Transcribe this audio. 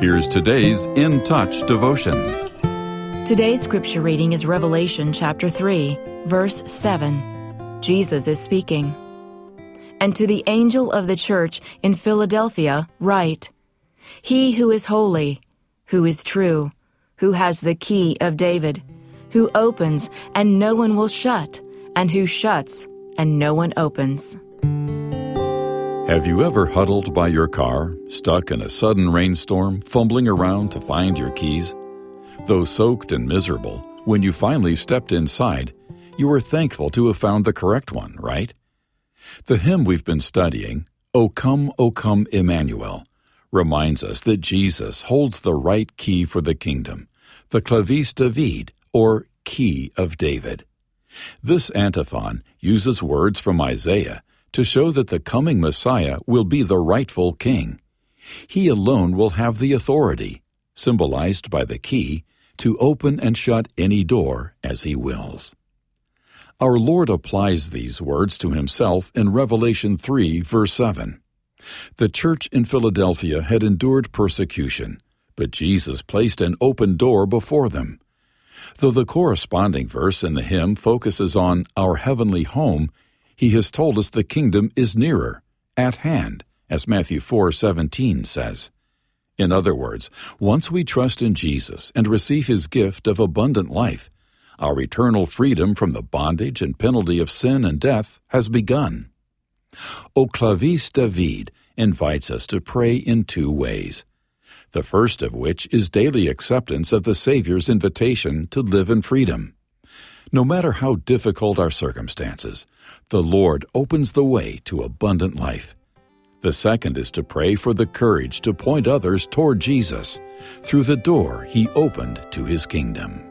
Here's today's In Touch devotion. Today's scripture reading is Revelation chapter 3, verse 7. Jesus is speaking. And to the angel of the church in Philadelphia, write He who is holy, who is true, who has the key of David, who opens and no one will shut, and who shuts and no one opens. Have you ever huddled by your car, stuck in a sudden rainstorm, fumbling around to find your keys? Though soaked and miserable, when you finally stepped inside, you were thankful to have found the correct one, right? The hymn we've been studying, O Come, O Come, Emmanuel, reminds us that Jesus holds the right key for the kingdom, the clavis David, or key of David. This antiphon uses words from Isaiah to show that the coming Messiah will be the rightful king. He alone will have the authority, symbolized by the key, to open and shut any door as he wills. Our Lord applies these words to himself in Revelation 3, verse 7. The church in Philadelphia had endured persecution, but Jesus placed an open door before them. Though the corresponding verse in the hymn focuses on our heavenly home, he has told us the kingdom is nearer, at hand, as Matthew 4:17 says. In other words, once we trust in Jesus and receive his gift of abundant life, our eternal freedom from the bondage and penalty of sin and death has begun. O Clavis David invites us to pray in two ways. The first of which is daily acceptance of the Savior's invitation to live in freedom. No matter how difficult our circumstances, the Lord opens the way to abundant life. The second is to pray for the courage to point others toward Jesus through the door He opened to His kingdom.